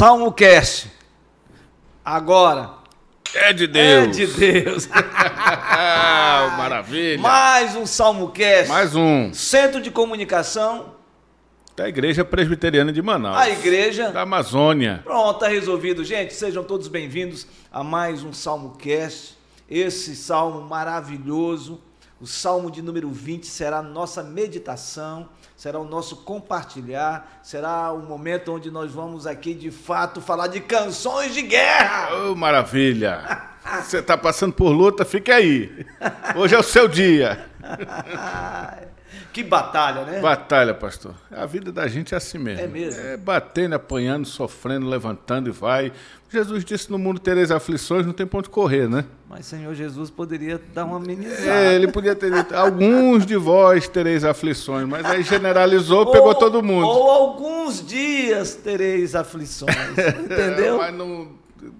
SalmoCast. Agora. É de Deus. É de Deus. Maravilha. Mais um SalmoCast. Mais um. Centro de comunicação. Da Igreja Presbiteriana de Manaus. A igreja. Da Amazônia. Pronto, tá resolvido. Gente, sejam todos bem-vindos a mais um SalmoCast. Esse salmo maravilhoso. O salmo de número 20 será a nossa meditação será o nosso compartilhar, será o momento onde nós vamos aqui de fato falar de canções de guerra. Oh, maravilha! Você está passando por luta, fique aí. Hoje é o seu dia. Que batalha, né? Batalha, pastor. A vida da gente é assim mesmo. É mesmo. É batendo, apanhando, sofrendo, levantando e vai. Jesus disse: no mundo tereis aflições, não tem ponto de correr, né? Mas Senhor Jesus poderia dar uma amenizada. É, ele podia ter dito: alguns de vós tereis aflições, mas aí generalizou, ou, pegou todo mundo. Ou alguns dias tereis aflições. Entendeu? É, mas não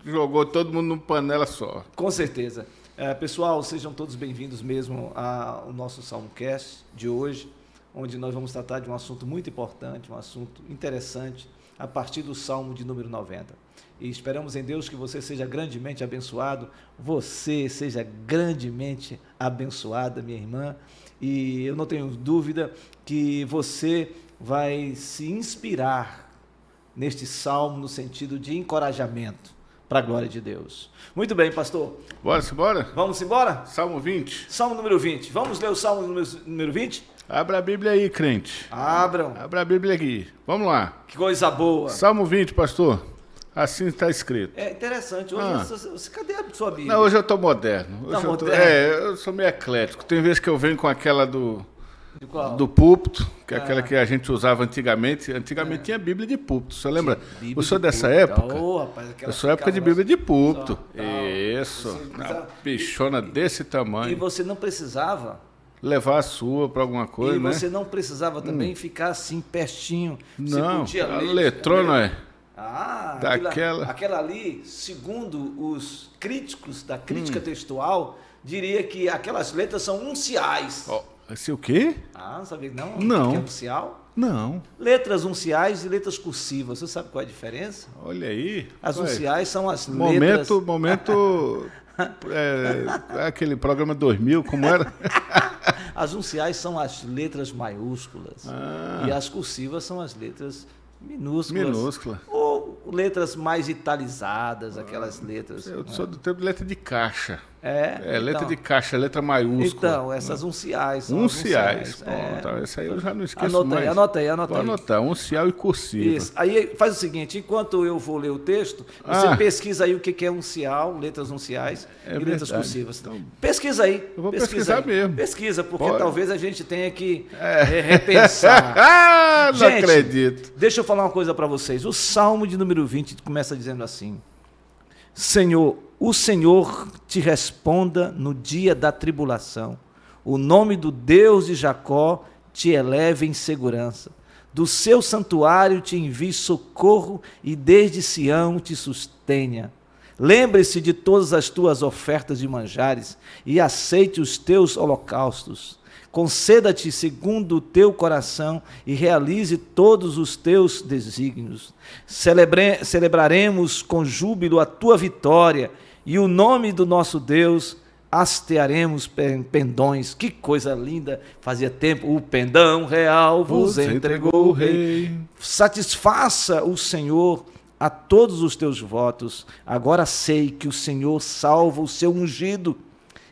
jogou todo mundo numa panela só. Com certeza. É, pessoal, sejam todos bem-vindos mesmo ao nosso Salmocast de hoje, onde nós vamos tratar de um assunto muito importante, um assunto interessante, a partir do Salmo de número 90. E esperamos em Deus que você seja grandemente abençoado, você seja grandemente abençoada, minha irmã, e eu não tenho dúvida que você vai se inspirar neste salmo no sentido de encorajamento para a glória de Deus. Muito bem, pastor. Bora embora? Vamos embora? Salmo 20. Salmo número 20. Vamos ler o salmo número 20? Abra a Bíblia aí, crente. Abram. Abra a Bíblia aqui. Vamos lá. Que coisa boa. Salmo 20, pastor. Assim está escrito. É interessante. Hoje, ah. você, cadê a sua Bíblia? Não, hoje eu estou moderno. Hoje tá eu moderno? Tô, é, eu sou meio eclético. Tem vezes que eu venho com aquela do? Do púlpito, que é ah. aquela que a gente usava antigamente. Antigamente é. tinha Bíblia de púlpito. Você lembra? Eu sou dessa púlpito. época? Oh, rapaz, eu sou época de Bíblia de púlpito. Isso. Uma bichona desse tamanho. E você não precisava levar a sua para alguma coisa, e né? E você não precisava também hum. ficar assim pertinho. Não, você a ler, letrona é. Ah, daquela. Aquela, aquela ali, segundo os críticos da crítica hum. textual, diria que aquelas letras são unciais. Oh. Esse o quê? Ah, não sabia não? Não. Que é uncial? Não. Letras unciais e letras cursivas. Você sabe qual é a diferença? Olha aí. As Ué. unciais são as momento, letras... Momento, é, aquele programa 2000, como era? as unciais são as letras maiúsculas. Ah. E as cursivas são as letras minúsculas. Minúscula. Ou letras mais italizadas, aquelas letras. Eu sou do tempo de letra de caixa. É, é letra então, de caixa, letra maiúscula. Então, essas unciais são Unciais. unciais. É. Essa aí eu já não esqueço anota mais. Aí, anota aí, anota Vou aí. anotar, uncial e cursiva. Isso. Aí faz o seguinte, enquanto eu vou ler o texto, você Ah. pesquisa aí o que é uncial, letras unciais É e letras verdade. cursivas. Então, pesquisa aí. eu vou pesquisa pesquisar aí. mesmo. Pesquisa, porque Pode. talvez a gente tenha que É. eh, repensar. ah, não Gente, acredito. Deixa eu falar uma coisa para vocês. O Salmo de número 20 começa dizendo assim: Senhor, o Senhor te responda no dia da tribulação. O nome do Deus de Jacó te eleve em segurança. Do seu santuário te envie socorro e desde Sião te sustenha. Lembre-se de todas as tuas ofertas de manjares e aceite os teus holocaustos. Conceda-te segundo o teu coração e realize todos os teus desígnios. Celebre celebraremos com júbilo a tua vitória e o nome do nosso Deus hastearemos pendões. Que coisa linda! Fazia tempo, o pendão real vos Você entregou o rei. Satisfaça o Senhor a todos os teus votos. Agora sei que o Senhor salva o seu ungido.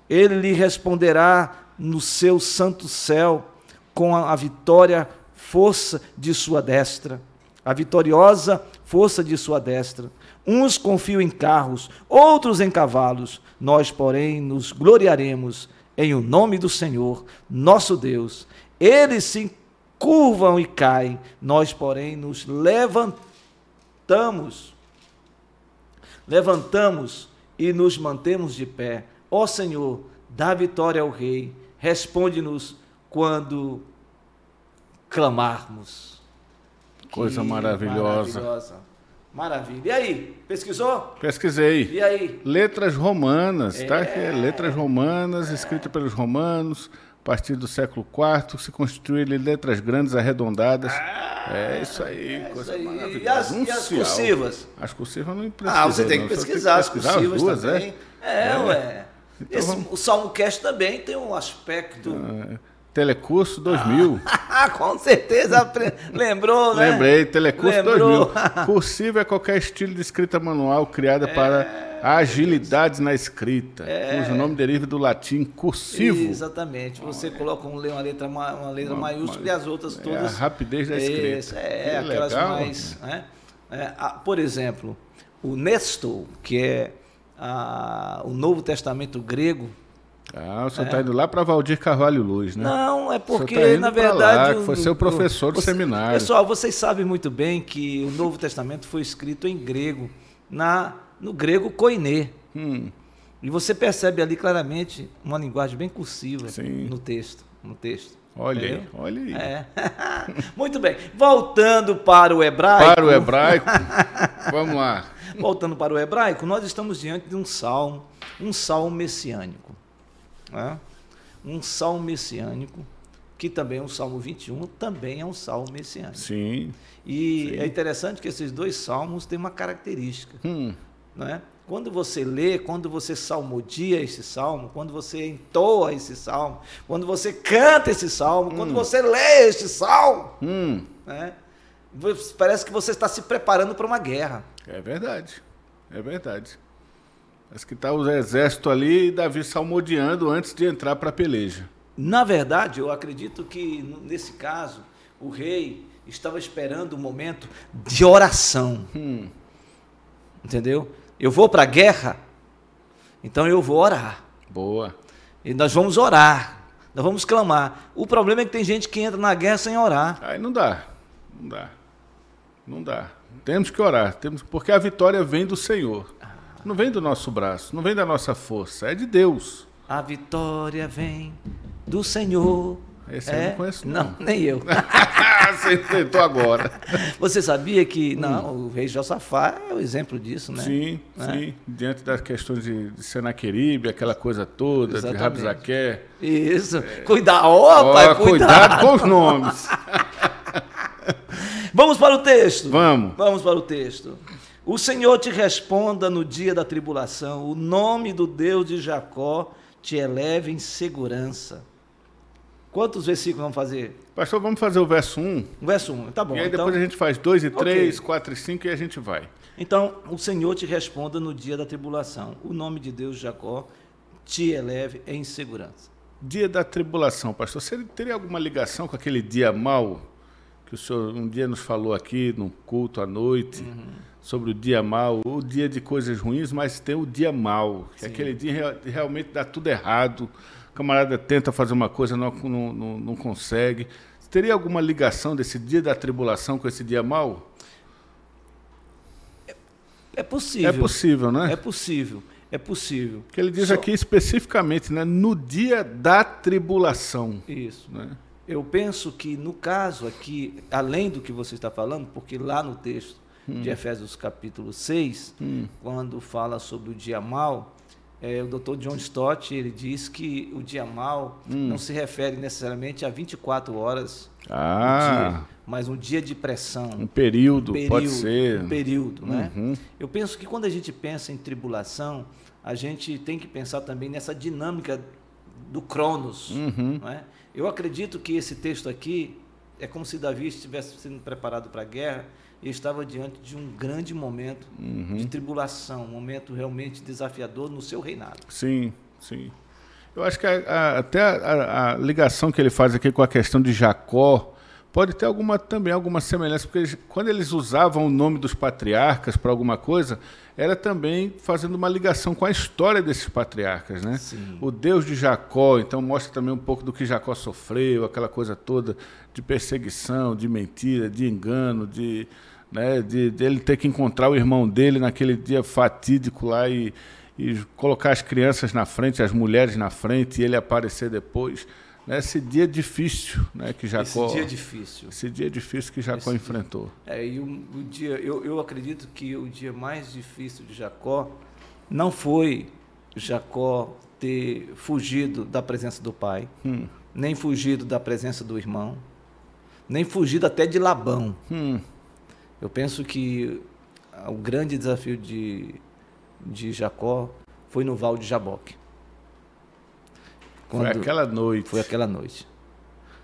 Ele lhe responderá no seu santo céu com a vitória, força de sua destra. A vitoriosa força de sua destra. Uns confiam em carros, outros em cavalos. Nós, porém, nos gloriaremos em o nome do Senhor, nosso Deus. Eles se curvam e caem, nós, porém, nos levantamos. Levantamos e nos mantemos de pé. Ó Senhor, dá vitória ao Rei, responde-nos quando clamarmos. Coisa maravilhosa. maravilhosa. Maravilha. E aí, pesquisou? Pesquisei. E aí? Letras romanas, tá? É. Aqui é letras romanas, escritas pelos romanos, a partir do século IV, se constituíram em letras grandes arredondadas. Ah, é isso aí, é coisa isso aí. maravilhosa. E as, e as cursivas? As cursivas não Ah, você tem que pesquisar, tem que pesquisar as cursivas as duas, também. É, é, é. ué. Então, Esse, vamos... O Salmo Cast também tem um aspecto... Ah, Telecurso 2000. Ah, com certeza lembrou, né? Lembrei, Telecurso lembrou. 2000. Cursivo é qualquer estilo de escrita manual criada é, para agilidades na escrita, é, cujo nome deriva do latim cursivo. Exatamente. Você coloca uma letra, uma letra uma, maiúscula uma, e as outras todas. É a rapidez da escrita. Isso, é, é aquelas legal, mais. Né? É, a, por exemplo, o Nestor, que é a, o Novo Testamento grego, ah, o senhor está é. indo lá para Valdir Carvalho Luz, né? Não, é porque, tá na verdade. Lá, foi seu professor do seminário. Pessoal, vocês sabem muito bem que o Novo Testamento foi escrito em grego, na, no grego koiné. Hum. E você percebe ali claramente uma linguagem bem cursiva Sim. no texto. No texto. Olha aí, olha aí. É. muito bem. Voltando para o hebraico. Para o hebraico. Vamos lá. Voltando para o hebraico, nós estamos diante de um salmo, um salmo messiânico. Né? Um salmo messiânico, que também é um salmo 21, também é um salmo messiânico. Sim. E sim. é interessante que esses dois salmos têm uma característica. Hum. Né? Quando você lê, quando você salmodia esse salmo, quando você entoa esse salmo, quando você canta esse salmo, hum. quando você lê este salmo, hum. né? Parece que você está se preparando para uma guerra. É verdade, é verdade. Parece que está o exército ali e Davi salmodiando antes de entrar para a peleja. Na verdade, eu acredito que nesse caso, o rei estava esperando um momento de oração. Hum. Entendeu? Eu vou para a guerra, então eu vou orar. Boa. E nós vamos orar, nós vamos clamar. O problema é que tem gente que entra na guerra sem orar. Aí não dá, não dá, não dá. Temos que orar, temos porque a vitória vem do Senhor. Não vem do nosso braço, não vem da nossa força, é de Deus. A vitória vem do Senhor. Esse é? eu não conheço, não. Não, nem eu. Você inventou agora. Você sabia que não, hum. o rei Josafá é o exemplo disso, né? Sim, né? sim. Diante das questões de, de Senaqueribe, aquela coisa toda, Exatamente. de Rabzaqué. Isso. É... Cuidar, ó, pai, cuidado. cuidado com os nomes. Vamos para o texto. Vamos. Vamos para o texto. O Senhor te responda no dia da tribulação, o nome do Deus de Jacó te eleve em segurança. Quantos versículos vamos fazer? Pastor, vamos fazer o verso 1. O verso 1, tá bom. E aí então... depois a gente faz 2 e 3, okay. 4 e 5 e a gente vai. Então, o Senhor te responda no dia da tribulação. O nome de Deus de Jacó te eleve em segurança. Dia da tribulação, pastor. Você teria alguma ligação com aquele dia mau que o senhor um dia nos falou aqui no culto à noite? Uhum sobre o dia mal, o dia de coisas ruins, mas tem o dia mal, que é aquele dia realmente dá tudo errado, o camarada tenta fazer uma coisa, não, não, não, não consegue. Teria alguma ligação desse dia da tribulação com esse dia mal? É, é possível. É possível, né? É possível. É possível. Que ele diz Só... aqui especificamente, né, no dia da tribulação. Isso. Né? Eu penso que no caso aqui, além do que você está falando, porque lá no texto hum. de Efésios capítulo 6, hum. quando fala sobre o dia mal, é, o Dr. John Stott ele diz que o dia mal hum. não se refere necessariamente a 24 horas ah. dia, mas um dia de pressão. Um período, um período pode ser. Um período, né? Uhum. Eu penso que quando a gente pensa em tribulação, a gente tem que pensar também nessa dinâmica do Cronos. Uhum. Né? Eu acredito que esse texto aqui é como se Davi estivesse sendo preparado para a guerra e estava diante de um grande momento uhum. de tribulação, um momento realmente desafiador no seu reinado. Sim, sim. Eu acho que a, a, até a, a, ligação que ele faz aqui com a questão de Jacó pode ter alguma também alguma semelhança, porque eles, quando eles usavam o nome dos patriarcas para alguma coisa, era também fazendo uma ligação com a história desses patriarcas, né? Sim. O Deus de Jacó, então mostra também um pouco do que Jacó sofreu, aquela coisa toda de perseguição, de mentira, de engano, de né, de, de ele ter que encontrar o irmão dele naquele dia fatídico lá e, e colocar as crianças na frente, as mulheres na frente e ele aparecer depois. Né, esse dia difícil né, que Jacó. Esse dia difícil. Esse dia difícil que Jacó esse enfrentou. Dia, é, e o, o, dia, eu, eu acredito que o dia mais difícil de Jacó não foi Jacó ter fugido da presença do pai. Hum. nem fugido da presença do irmão, nem fugido até de Labão. Hum. Eu penso que o grande desafio de, de Jacó foi no Val de Jaboque. Foi aquela noite. Foi aquela noite.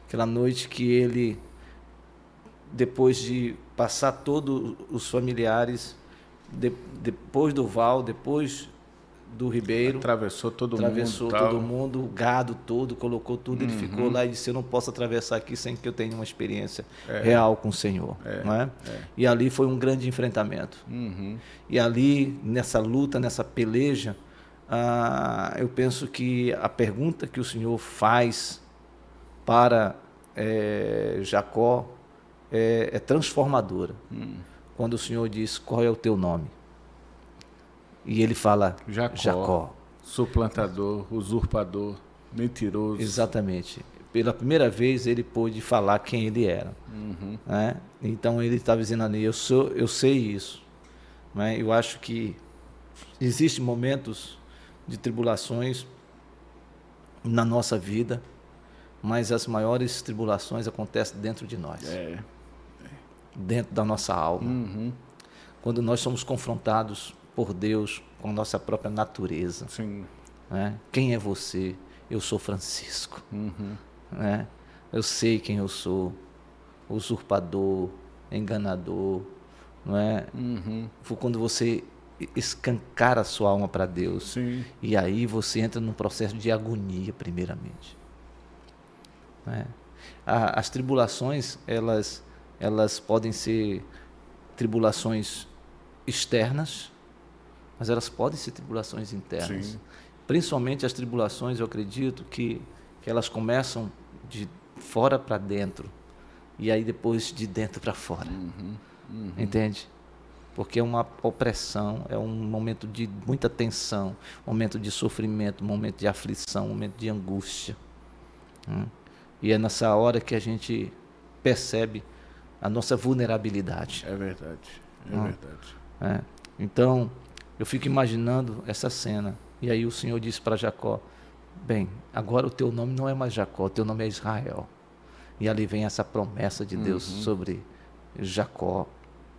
Aquela noite que ele, depois de passar todos os familiares, de, depois do Val, depois do Ribeiro. Atravessou todo atravessou mundo. Atravessou todo mundo, o gado todo, colocou tudo. Ele Uhum. ficou lá e disse: Eu não posso atravessar aqui sem que eu tenha uma experiência É. real com o Senhor. É, Não é? é. E ali foi um grande enfrentamento. Uhum. E ali, nessa luta, nessa peleja, ah, eu penso que a pergunta que o Senhor faz para eh, Jacó é, é transformadora. Hum. Quando o Senhor diz: Qual é o teu nome? E ele fala: Jacó. Jacó. Suplantador, usurpador, mentiroso. Exatamente. Pela primeira vez ele pôde falar quem ele era. Uhum. né? Então ele estava dizendo ali, eu sou, eu sei isso. Né? Eu acho que existem momentos de tribulações na nossa vida, mas as maiores tribulações acontecem dentro de nós, É. dentro da nossa alma. Uhum. Quando nós somos confrontados por Deus com a nossa própria natureza. Né? Quem é você? Eu sou Francisco. Uhum. né? Eu sei quem eu sou, usurpador, enganador, não é? Uhum. Quando você escancara a sua alma para Deus Sim. e aí você entra num processo de agonia primeiramente, né? A- As tribulações elas elas podem ser tribulações externas, mas elas podem ser tribulações internas. Sim. Principalmente as tribulações, eu acredito que, que elas começam de fora para dentro e aí depois de dentro para fora. Uhum. Uhum. Entende? Porque é uma opressão, é um momento de muita tensão, momento de sofrimento, momento de aflição, momento de angústia. Hum? E é nessa hora que a gente percebe a nossa vulnerabilidade. É verdade. É Hum. verdade. né? Então, eu fico imaginando essa cena. E aí o Senhor disse para Jacó: Bem, agora o teu nome não é mais Jacó, o teu nome é Israel. E ali vem essa promessa de Deus Uhum. sobre Jacó,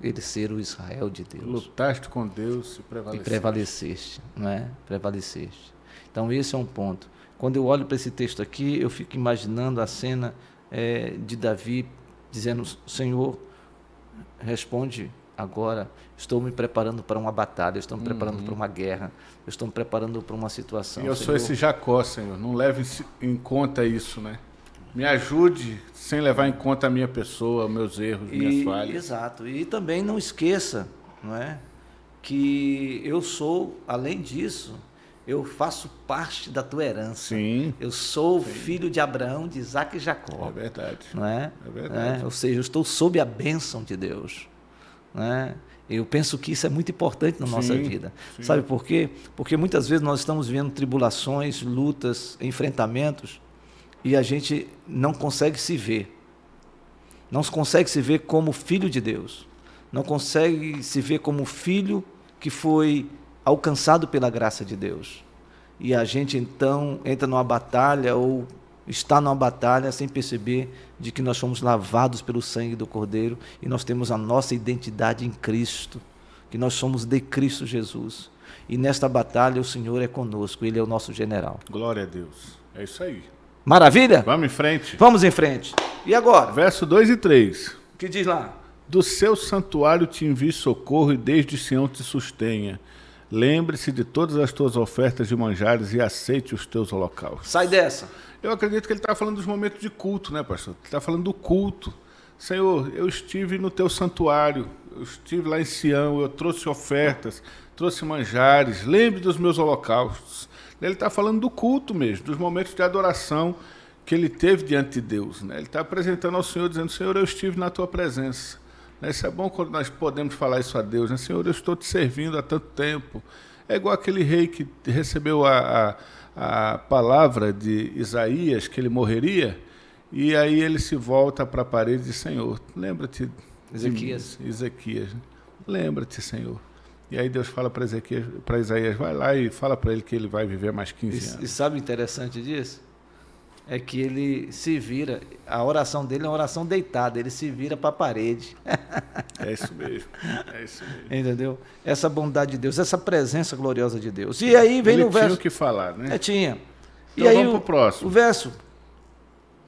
ele ser o Israel de Deus. Lutaste com Deus e E prevaleceste. prevaleceste, não é? Prevaleceste. Então esse é um ponto. Quando eu olho para esse texto aqui, eu fico imaginando a cena eh, de Davi dizendo: Senhor, responde agora. Estou me preparando para uma batalha, estou me preparando para uma guerra, estou me preparando para uma situação. Uhum. E eu sou Senhor. esse Jacó, Senhor. Não leve em conta isso, né? Me ajude sem levar em conta a minha pessoa, meus erros, minhas E, falhas. exato. E também não esqueça, não é, que eu sou, além disso, eu faço parte da tua herança. Sim, Eu sou filho de Abraão, de Isaac e é Jacó. verdade. Não é? É verdade. É, Ou seja, eu estou sob a bênção de Deus. Não é? Eu penso que isso é muito importante na nossa Sim, vida. sim. Sabe por quê? Porque muitas vezes nós estamos vendo tribulações, lutas, enfrentamentos e a gente não consegue se ver. Não se consegue se ver como filho de Deus. Não consegue se ver como filho que foi alcançado pela graça de Deus. E a gente então entra numa batalha ou está numa batalha sem perceber de que nós somos lavados pelo sangue do Cordeiro e nós temos a nossa identidade em Cristo, que nós somos de Cristo Jesus. E nesta batalha o Senhor é conosco, Ele é o nosso general. Glória a Deus. É isso aí. Maravilha? Vamos em frente. Vamos em frente. E agora? Verso 2 e 3. O que diz lá? Do seu santuário te envie socorro e desde Sião te sustenha. Lembre-se de todas as tuas ofertas de manjares e aceite os teus holocaustos. Sai dessa. Eu acredito que ele está falando dos momentos de culto, né, pastor? Ele está falando do culto. Senhor, eu estive no teu santuário, eu estive lá em Sião, eu trouxe ofertas, trouxe manjares, lembre dos meus holocaustos. Ele está falando do culto mesmo, dos momentos de adoração que ele teve diante de Deus. Né? Ele está apresentando ao Senhor, dizendo: Senhor, eu estive na tua presença. Né? Isso é bom quando nós podemos falar isso a Deus. Né? Senhor, eu estou te servindo há tanto tempo. É igual aquele rei que recebeu a, a, a palavra de Isaías, que ele morreria, e aí ele se volta para a parede e diz: Senhor, lembra-te. Ezequias. mim." Ezequias. né? Lembra-te, Senhor. E aí Deus fala para para Isaías, vai lá e fala para ele que ele vai viver mais 15 E, e anos. sabe o interessante disso? é que ele se vira. A oração dele é uma oração deitada, ele se vira para a parede. É isso mesmo. É isso mesmo. Entendeu? Essa bondade de Deus, essa presença gloriosa de Deus. E aí vem ele no verso. tinha o que falar, né? É, tinha. Então e aí vamos o, pro próximo. o verso,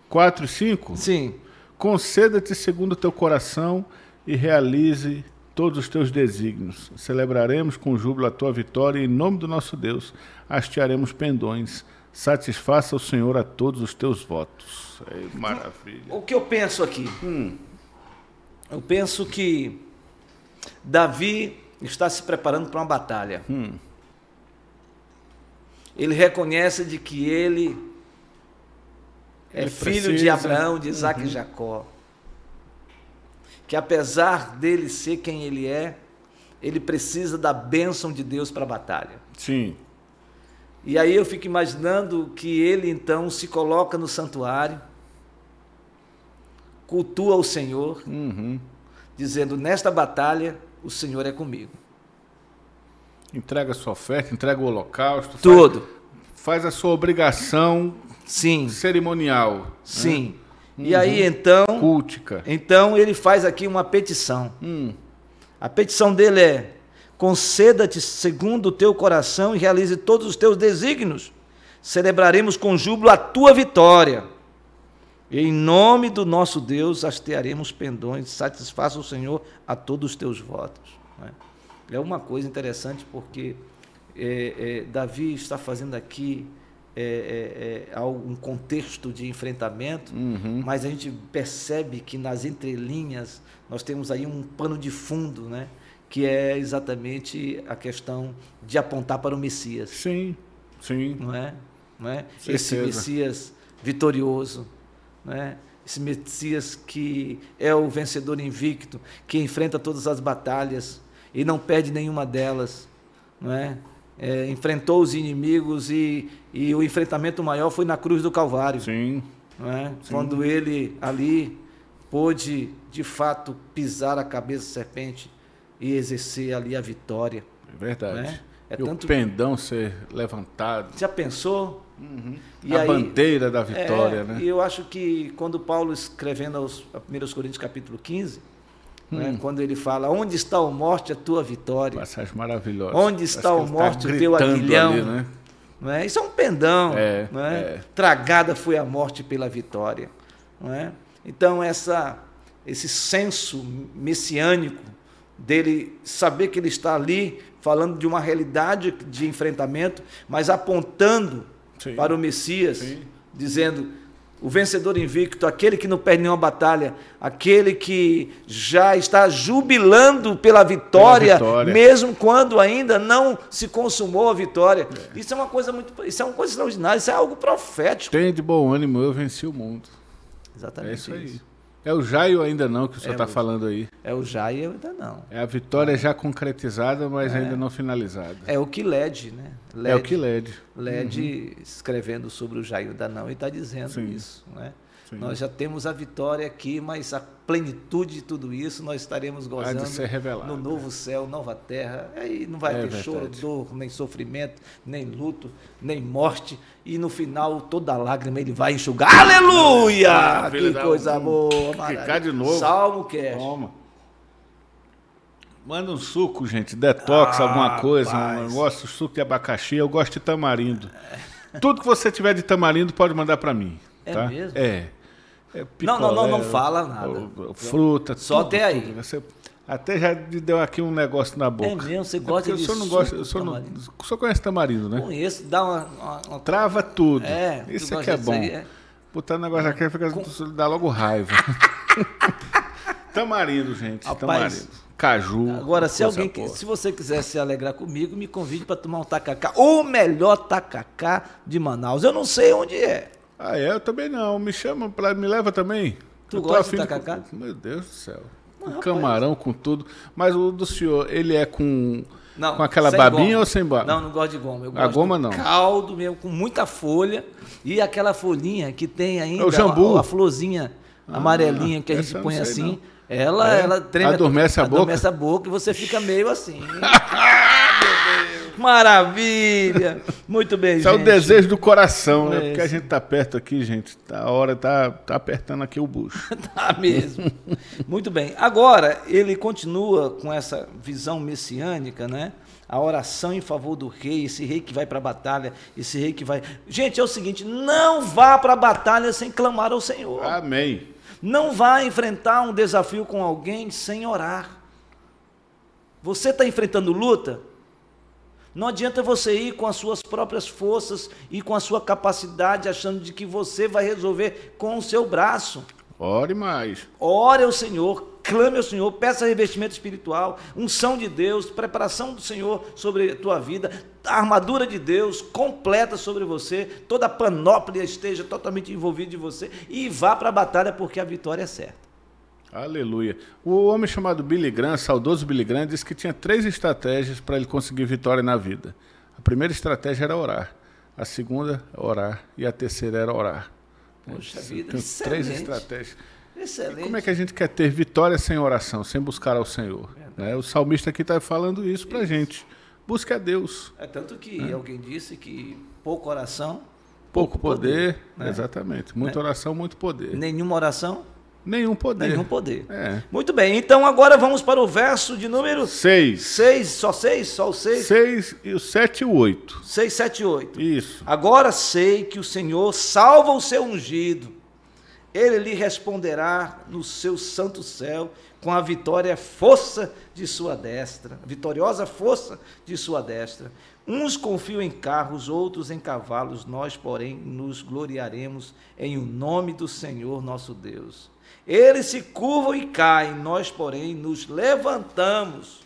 4 e 5. sim. Conceda-te segundo o teu coração e realize todos os teus desígnios. Celebraremos com júbilo a tua vitória e em nome do nosso Deus hastearemos pendões. Satisfaça o Senhor a todos os teus votos. É, maravilha. O que eu penso aqui? Hum, Eu penso que Davi está se preparando para uma batalha. hum, Ele reconhece de que ele é Ele filho de precisa. Abraão, de Isaac e Jacó. Que apesar dele ser quem ele é, ele precisa da bênção de Deus para a batalha. sim. E aí eu fico imaginando que ele então se coloca no santuário, cultua o Senhor, Uhum. dizendo: Nesta batalha o Senhor é comigo. Entrega a sua oferta, entrega o holocausto. faz- Tudo. Faz, a sua obrigação Sim, cerimonial, sim. E aí então, cultica. então ele faz aqui uma petição. Hum, A petição dele é: conceda-te segundo o teu coração e realize todos os teus desígnios. Celebraremos com júbilo a tua vitória. E em nome do nosso Deus hastearemos pendões, satisfaça o Senhor a todos os teus votos. né? É uma coisa interessante porque é, é, Davi está fazendo aqui é, é, é, um contexto de enfrentamento, uhum. mas a gente percebe que nas entrelinhas nós temos aí um pano de fundo, né? que é exatamente a questão de apontar para o Messias, Sim, sim. não é? Não é? Certeza. Esse Messias vitorioso, não é? esse Messias que é o vencedor invicto, que enfrenta todas as batalhas e não perde nenhuma delas, não é? É, enfrentou os inimigos e, e o enfrentamento maior foi na cruz do Calvário Sim. é? quando ele ali pôde de fato pisar a cabeça da serpente e exercer ali a vitória. É verdade. É e tanto- o pendão ser levantado. Já pensou? E a aí- bandeira da vitória, É, né? E eu acho que quando Paulo escrevendo aos 1 Coríntios capítulo 15, né, Hum. quando ele fala, onde está a morte, a tua vitória? Passagem maravilhosa. Onde está o tá morte, o teu aguilhão? ali, né? É? Isso é um pendão. É, é? é. Tragada foi a morte pela vitória. É? Então, essa, esse senso messiânico dele saber que ele está ali falando de uma realidade de enfrentamento, mas apontando Sim. para o Messias, Sim. dizendo o vencedor invicto, aquele que não perde nenhuma batalha, aquele que já está jubilando pela vitória, Pela vitória. mesmo quando ainda não se consumou a vitória. É. Isso é uma coisa muito, isso é uma coisa extraordinária, isso é algo profético. Tenha de bom ânimo, eu venci o mundo. Exatamente É isso aí. É o Jaio ainda não que o senhor É está o- falando aí. É o eu ainda não. É a vitória já concretizada, mas ainda não finalizada. É o que LED, né? É, o que lede. LED escrevendo sobre o Jair da não e está dizendo Sim. isso. Né? Sim. Nós já temos a vitória aqui, mas a plenitude de tudo isso nós estaremos gozando revelado. no novo céu, nova terra. Aí não vai É ter verdade. choro, dor, nem sofrimento, nem luto, nem morte. E no final toda lágrima ele vai enxugar. Aleluia! Maravilha, que coisa um- boa! maravilha. de novo. Salmo Cast. Toma. Manda um suco, gente, detox, Ah, alguma coisa, um rapaz. negócio, suco de abacaxi, eu gosto de tamarindo. Tudo que você tiver de tamarindo pode mandar para mim. É tá? mesmo? É. É Não, não, não, não picolé, fala nada. Fruta, Só tudo, até aí. tudo. Você- até já deu aqui um negócio na boca. É mesmo? Você É gosta porque de o senhor não gosta, o senhor, não, o senhor conhece tamarindo, né? Conheço, dá uma, uma, uma Trava tudo. É, Isso aqui é bom. aí, é? Botar um negócio aqui fica, dá logo raiva. tamarindo, gente. Rapaz, tamarindo. Caju. Agora, se alguém, se você quiser se alegrar comigo, me convide para tomar um tacacá, o melhor tacacá de Manaus. Eu não sei onde é. Ah, é? Eu também não. Me chama, pra, me leva também. Tu Eu gosta de tacacá? co- Meu Deus do céu. Com rapaz. camarão, com tudo. Mas o do senhor, ele é com, Não, com aquela babinha goma. ou sem babinha? Não, não gosto de goma. Eu A gosto goma não. Caldo mesmo, com muita folha e aquela folhinha que tem ainda É o jambu. a, a florzinha amarelinha que a gente põe assim. não. Ela, É? ela treme, Adormece a boca? adormece a boca e você fica meio assim. Maravilha! Muito bem, Isso é o gente. desejo do coração, né? É Porque a gente tá perto aqui, gente. A hora tá, tá apertando aqui o bucho. Tá mesmo. Muito bem. Agora, ele continua com essa visão messiânica, né? A oração em favor do rei, esse rei que vai para a batalha, esse rei que vai. Gente, é o seguinte: não vá para a batalha sem clamar ao Senhor. Amém. Não vá enfrentar um desafio com alguém sem orar. Você está enfrentando luta? Não adianta você ir com as suas próprias forças e com a sua capacidade, achando de que você vai resolver com o seu braço. Ore mais. Ore ao Senhor, clame ao Senhor, peça revestimento espiritual, unção de Deus, preparação do Senhor sobre a tua vida, a armadura de Deus completa sobre você, toda a panóplia esteja totalmente envolvida em você e vá para a batalha porque a vitória é certa. Aleluia. O homem chamado Billy Graham, saudoso Billy Graham, disse que tinha três estratégias para ele conseguir vitória na vida. A primeira estratégia era orar. A segunda, orar. E a terceira era orar. Poxa vida, Tem três excelente. estratégias. Excelente. Como é que a gente quer ter vitória sem oração, sem buscar ao Senhor? Né? O salmista aqui está falando isso para a gente. Busque a Deus. É tanto que alguém disse que pouca oração, Pouco poder. né? Exatamente. Muita oração, muito poder. nenhuma oração, Nenhum poder. nenhum poder. É. Muito bem, então agora vamos para o verso de número Seis. 6, só 6, só o 6, Seis e o sete e o oito. 6, 7 e 8. Isso. Agora sei que o Senhor salva o seu ungido. Ele lhe responderá no seu santo céu com a vitória força de sua destra, vitoriosa força de sua destra. Uns confiam em carros, outros em cavalos, nós, porém, nos gloriaremos em o nome do Senhor nosso Deus. Eles se curvam e caem, nós, porém, nos levantamos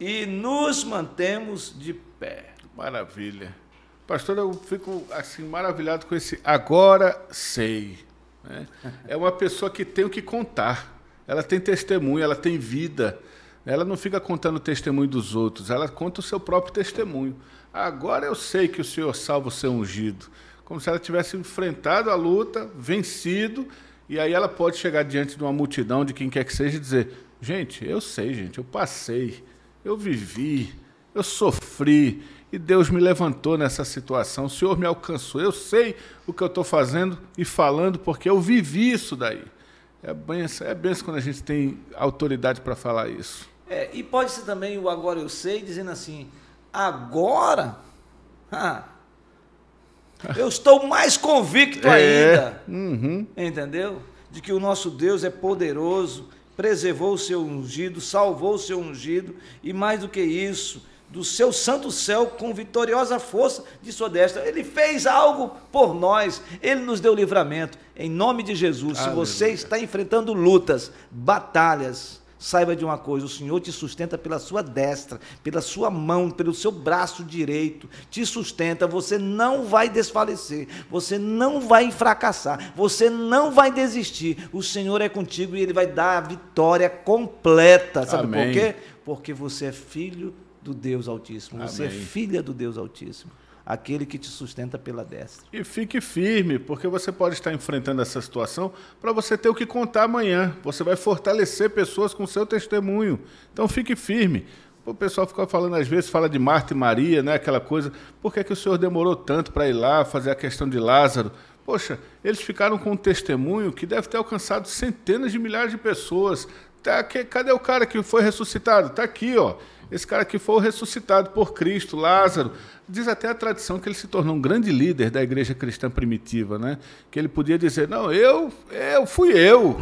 e nos mantemos de pé. Maravilha. Pastor, eu fico assim maravilhado com esse agora sei. né? É uma pessoa que tem o que contar. Ela tem testemunho, ela tem vida. Ela não fica contando o testemunho dos outros, ela conta o seu próprio testemunho. Agora eu sei que o Senhor salva o seu ungido. Como se ela tivesse enfrentado a luta, vencido, e aí ela pode chegar diante de uma multidão, de quem quer que seja, e dizer: Gente, eu sei, gente, eu passei, eu vivi, eu sofri, e Deus me levantou nessa situação, o Senhor me alcançou. Eu sei o que eu estou fazendo e falando, porque eu vivi isso daí. É benção, é benção quando a gente tem autoridade para falar isso. É, e pode ser também o agora eu sei, dizendo assim, agora ah, eu estou mais convicto ainda, Uhum. entendeu? De que o nosso Deus é poderoso, preservou o seu ungido, salvou o seu ungido, e mais do que isso, do seu santo céu com vitoriosa força de sua destra. Ele fez algo por nós, ele nos deu livramento. Em nome de Jesus, se Aleluia. você está enfrentando lutas, batalhas, saiba de uma coisa: o Senhor te sustenta pela sua destra, pela sua mão, pelo seu braço direito, te sustenta. Você não vai desfalecer, você não vai fracassar, você não vai desistir. O Senhor é contigo e Ele vai dar a vitória completa. Sabe Amém. por quê? Porque você é filho do Deus Altíssimo, você é filha do Deus Altíssimo, aquele que te sustenta pela destra. E fique firme, porque você pode estar enfrentando essa situação para você ter o que contar amanhã. Você vai fortalecer pessoas com seu testemunho. Então fique firme. O pessoal fica falando, às vezes, fala de Marta e Maria, né? aquela coisa. Por que, que o senhor demorou tanto para ir lá fazer a questão de Lázaro? Poxa, eles ficaram com um testemunho que deve ter alcançado centenas de milhares de pessoas. Tá aqui, cadê o cara que foi ressuscitado? Está aqui, ó. Esse cara que foi ressuscitado por Cristo, Lázaro. Diz até a tradição que ele se tornou um grande líder da igreja cristã primitiva, né? Que ele podia dizer, não, eu, eu fui eu.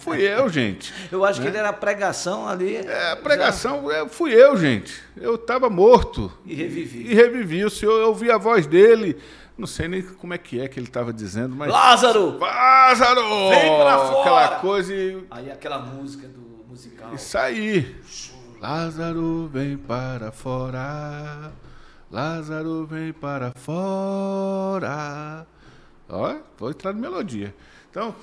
Fui eu, gente. Eu acho que ele era a pregação ali. É, pregação, é, fui eu, gente. Eu estava morto. E revivi. E revivi. O senhor, eu ouvi a voz dele. Não sei nem como é que é que ele estava dizendo, mas. Lázaro! Lázaro! Vem pra fora! Aquela coisa e. Aí aquela música do musical. Isso aí. Lázaro vem para fora. Lázaro vem para fora. Ó, vou entrar na melodia. Então,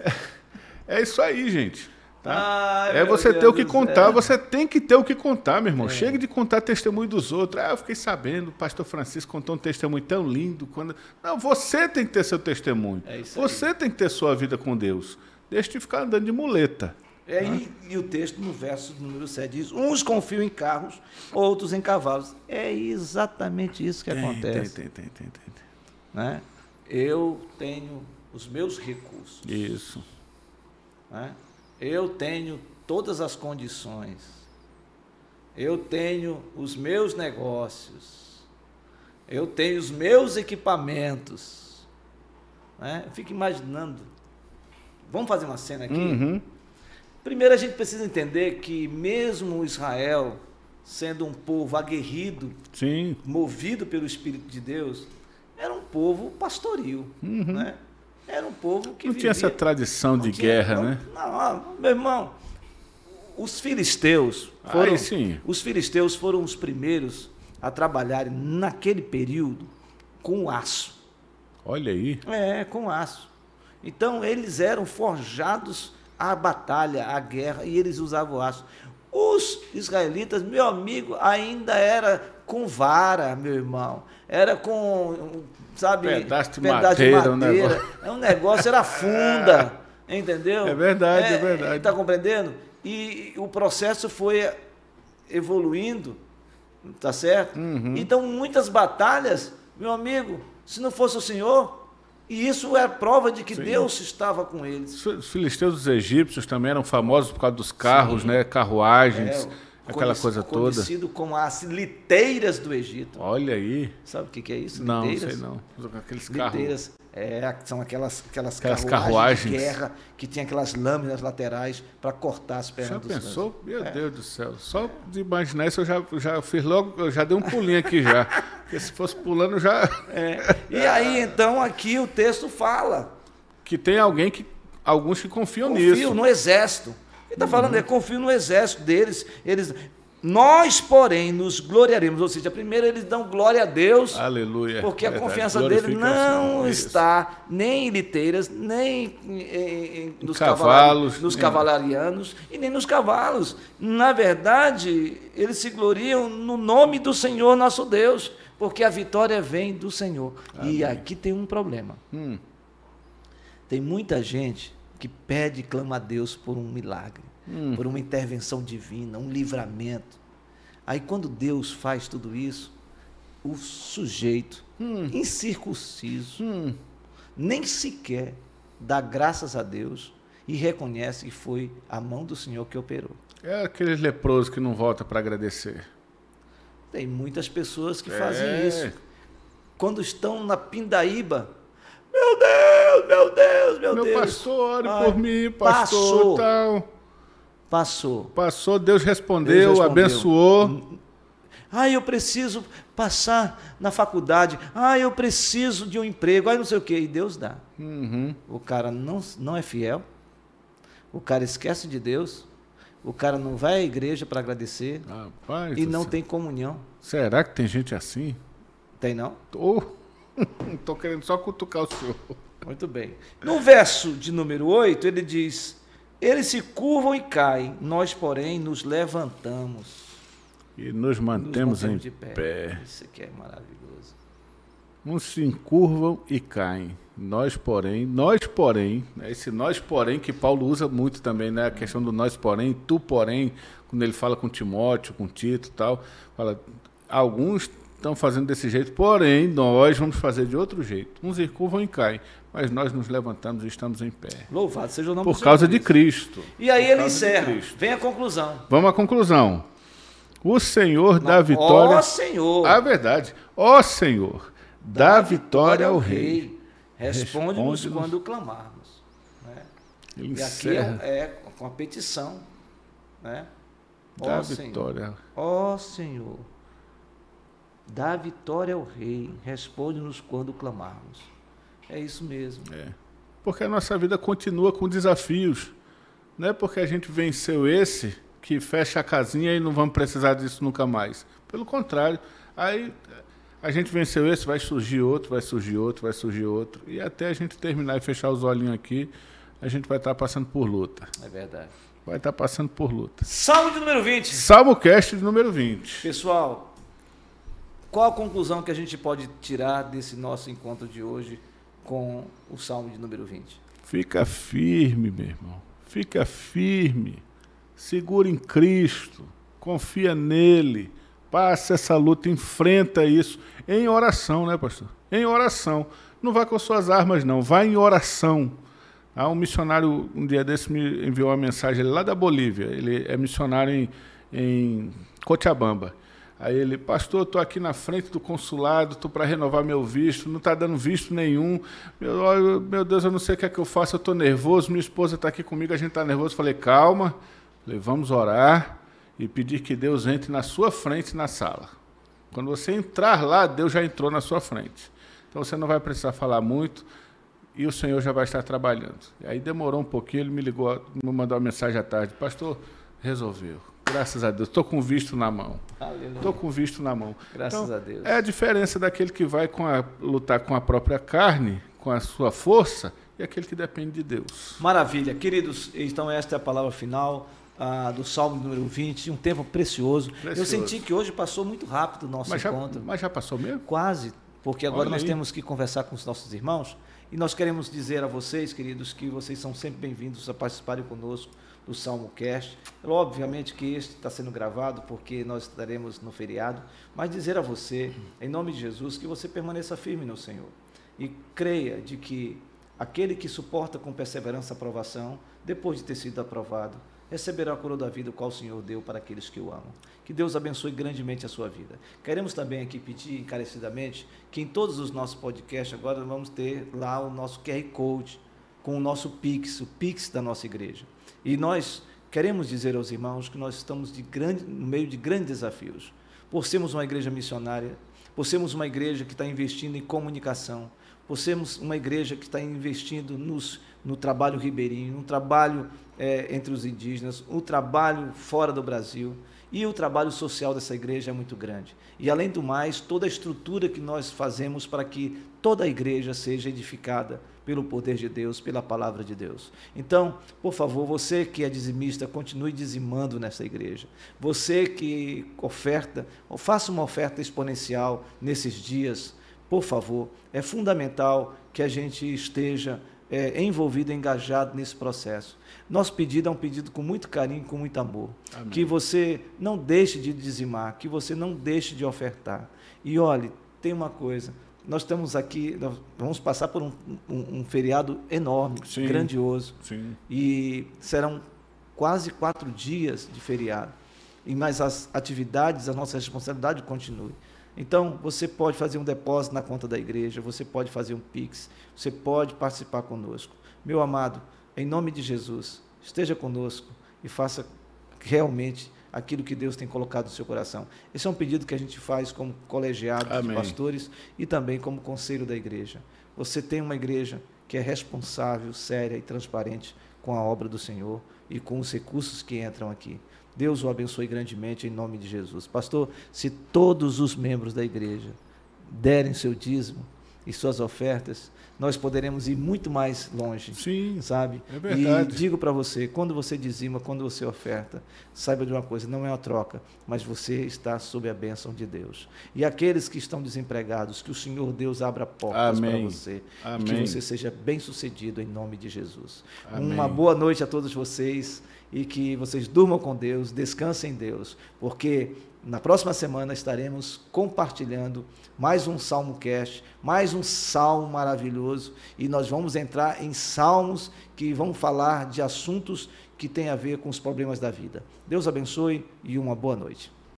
é isso aí, gente. Tá? Ai, é você ter o que contar, céu. você tem que ter o que contar, meu irmão. Chega de contar testemunho dos outros. Ah, eu fiquei sabendo, o pastor Francisco contou um testemunho tão lindo. Quando... Não, você tem que ter seu testemunho. É isso aí. você tem que ter sua vida com Deus. Deixa de ficar andando de muleta. E, e, o texto no verso número 7 diz: uns confiam em carros, outros em cavalos. É exatamente isso que tem, acontece. Tem, tem, tem, tem, tem. Né? Eu tenho os meus recursos. Isso. Né? Eu tenho todas as condições. Eu tenho os meus negócios. Eu tenho os meus equipamentos. Né? Eu fico imaginando. Vamos fazer uma cena aqui? Uhum. Primeiro a gente precisa entender que mesmo Israel, sendo um povo aguerrido, Sim. movido pelo Espírito de Deus, era um povo pastoril, uhum. né? Era um povo que não vivia, tinha essa tradição de tinha, guerra, não, né? Não, meu irmão, os filisteus foram, Aí, sim. os filisteus foram os primeiros a trabalharem naquele período com aço. Olha aí. É, com aço. Então eles eram forjados à batalha, à guerra, e eles usavam aço. Os israelitas, meu amigo, ainda era com vara, meu irmão. Era com, sabe, pedaço de pedaço madeira. De madeira. Um é um negócio, era funda, entendeu? É verdade, é, é verdade. Está compreendendo? E o processo foi evoluindo, tá certo? Uhum. Então, muitas batalhas, meu amigo, se não fosse o Senhor, e isso é prova de que Sim. Deus estava com eles. Os filisteus dos egípcios também eram famosos por causa dos carros, Sim. né? Carruagens, é, aquela coisa toda. Conhecido como as liteiras do Egito. Olha aí. Sabe o que, que é isso? Não, liteiras? sei não. Aqueles carros. Liteiras. É, são aquelas, aquelas, aquelas carruagens, de guerra que tinha aquelas lâminas laterais para cortar as pernas já dos pensou? Meu é. Deus do céu. Só de imaginar isso eu já, já fiz logo, eu já dei um pulinho aqui já. Porque se fosse pulando já. É. E aí então aqui o texto fala. Que tem alguém que. Alguns que confiam confio nisso. Confio no exército. Ele está uhum. falando, é confio no exército deles. Eles, nós, porém, nos gloriaremos. Ou seja, primeiro eles dão glória a Deus. Aleluia. Porque a confiança dele não está nem em liteiras, nem em, em, nos cavalos, nos cavalarianos e nem nos cavalos. Na verdade, eles se gloriam no nome do Senhor nosso Deus, porque a vitória vem do Senhor. Amém. E aqui tem um problema. Hum. Tem muita gente que pede e clama a Deus por um milagre hum. por uma intervenção divina, um livramento. Aí quando Deus faz tudo isso, o sujeito hum. incircunciso hum. nem sequer dá graças a Deus e reconhece que foi a mão do Senhor que operou. É aqueles leprosos que não volta para agradecer. Tem muitas pessoas que é. fazem isso. Quando estão na pindaíba, meu Deus, meu Deus, meu, meu Deus. Meu pastor, ore Ai, por mim, pastor. Passou. Tal. Passou. Passou, Deus respondeu, Deus respondeu. abençoou. Ah, eu preciso passar na faculdade. Ah, eu preciso de um emprego. Ah, não sei o quê. E Deus dá. Uhum. O cara não, não é fiel. O cara esquece de Deus. O cara não vai à igreja para agradecer. Rapaz e não tem comunhão. Será que tem gente assim? Tem não? Tô. Tô querendo só cutucar o senhor. Muito bem. No verso de número 8, ele diz: eles se curvam e caem, nós, porém, nos levantamos. E nos mantemos, nos mantemos em pé. pé. Isso aqui é maravilhoso. Uns se encurvam e caem. Nós, porém, nós, porém, né, esse nós, porém, que Paulo usa muito também, né? A questão do nós, porém, tu, porém, quando ele fala com Timóteo, com Tito e tal, fala, alguns estão fazendo desse jeito, porém, nós vamos fazer de outro jeito. Uns encurvam e caem mas nós nos levantamos e estamos em pé. Louvado seja o nome Por causa de Cristo. E aí ele encerra. Vem a conclusão. Vamos à conclusão. O Senhor Não, dá vitória. Ó Senhor. A verdade. Ó Senhor, dá, dá vitória ao Rei. Responde-nos Responde quando clamarmos. Né? Ele e aqui é, é, com a petição. Né? Dá ó vitória. Senhor, ó Senhor, dá vitória ao Rei. Responde-nos quando clamarmos. É isso mesmo. É. Porque a nossa vida continua com desafios. Não é porque a gente venceu esse que fecha a casinha e não vamos precisar disso nunca mais. Pelo contrário, aí a gente venceu esse, vai surgir outro, vai surgir outro, vai surgir outro. E até a gente terminar e fechar os olhinhos aqui, a gente vai estar passando por luta. É verdade. Vai estar passando por luta. Salmo de número 20. Salmo cast de número 20. Pessoal, qual a conclusão que a gente pode tirar desse nosso encontro de hoje? com o Salmo de número 20. Fica firme, meu irmão. fica firme, segura em Cristo, confia nele, passa essa luta, enfrenta isso em oração, né, pastor? Em oração. Não vá com suas armas, não, vá em oração. Ah, um missionário, um dia desse, me enviou uma mensagem lá da Bolívia. Ele é missionário em, em Cochabamba. Aí ele, pastor, estou aqui na frente do consulado, estou para renovar meu visto, não está dando visto nenhum. Meu, meu Deus, eu não sei o que é que eu faço, eu estou nervoso, minha esposa está aqui comigo, a gente está nervoso. Falei, calma, falei, vamos orar e pedir que Deus entre na sua frente na sala. Quando você entrar lá, Deus já entrou na sua frente. Então você não vai precisar falar muito e o Senhor já vai estar trabalhando. Aí demorou um pouquinho, ele me ligou, me mandou uma mensagem à tarde, pastor, resolveu Graças a Deus. Estou com visto na mão. Estou com visto na mão. Graças então, a Deus. É a diferença daquele que vai com a, lutar com a própria carne, com a sua força, e aquele que depende de Deus. Maravilha. Queridos, então esta é a palavra final. Ah, do Salmo número 20, um tempo precioso. precioso. Eu senti que hoje passou muito rápido o nosso mas encontro. Já, mas já passou mesmo? Quase, porque agora Olha nós aí. temos que conversar com os nossos irmãos e nós queremos dizer a vocês, queridos, que vocês são sempre bem-vindos a participarem conosco do Salmo Cast. Obviamente que este está sendo gravado porque nós estaremos no feriado, mas dizer a você, em nome de Jesus, que você permaneça firme no Senhor e creia de que aquele que suporta com perseverança a aprovação, depois de ter sido aprovado, receberá a coroa da vida, o qual o Senhor deu para aqueles que o amam. Que Deus abençoe grandemente a sua vida. Queremos também aqui pedir encarecidamente que em todos os nossos podcasts agora vamos ter lá o nosso QR Code com o nosso Pix, o Pix da nossa igreja. E nós queremos dizer aos irmãos que nós estamos de grande, no meio de grandes desafios. Por sermos uma igreja missionária, por sermos uma igreja que está investindo em comunicação, por sermos uma igreja que está investindo nos, no trabalho ribeirinho, no trabalho é, entre os indígenas, o trabalho fora do Brasil. E o trabalho social dessa igreja é muito grande. E, além do mais, toda a estrutura que nós fazemos para que toda a igreja seja edificada pelo poder de Deus, pela palavra de Deus. Então, por favor, você que é dizimista, continue dizimando nessa igreja. Você que oferta, faça uma oferta exponencial nesses dias, por favor. É fundamental que a gente esteja é, envolvido, engajado nesse processo. Nosso pedido é um pedido com muito carinho, com muito amor. Amém. Que você não deixe de dizimar, que você não deixe de ofertar. E olhe, tem uma coisa, nós estamos aqui, nós vamos passar por um, um, um feriado enorme, sim, grandioso. Sim. E serão quase quatro dias de feriado. E mais as atividades, a nossa responsabilidade continue. Então, você pode fazer um depósito na conta da igreja, você pode fazer um Pix, você pode participar conosco. Meu amado, em nome de Jesus, esteja conosco e faça realmente aquilo que Deus tem colocado no seu coração. Esse é um pedido que a gente faz como colegiado Amém. de pastores e também como conselho da igreja. Você tem uma igreja que é responsável, séria e transparente com a obra do Senhor e com os recursos que entram aqui. Deus o abençoe grandemente em nome de Jesus. Pastor, se todos os membros da igreja derem seu dízimo e suas ofertas, nós poderemos ir muito mais longe. Sim, sabe? É verdade. E digo para você, quando você dizima, quando você oferta, saiba de uma coisa, não é uma troca, mas você está sob a bênção de Deus. E aqueles que estão desempregados, que o Senhor Deus abra portas para você. Amém. que você seja bem-sucedido em nome de Jesus. Amém. Uma boa noite a todos vocês e que vocês durmam com Deus, descansem em Deus, porque na próxima semana estaremos compartilhando mais um Salmo Cast, mais um salmo maravilhoso, e nós vamos entrar em salmos que vão falar de assuntos que têm a ver com os problemas da vida. Deus abençoe e uma boa noite.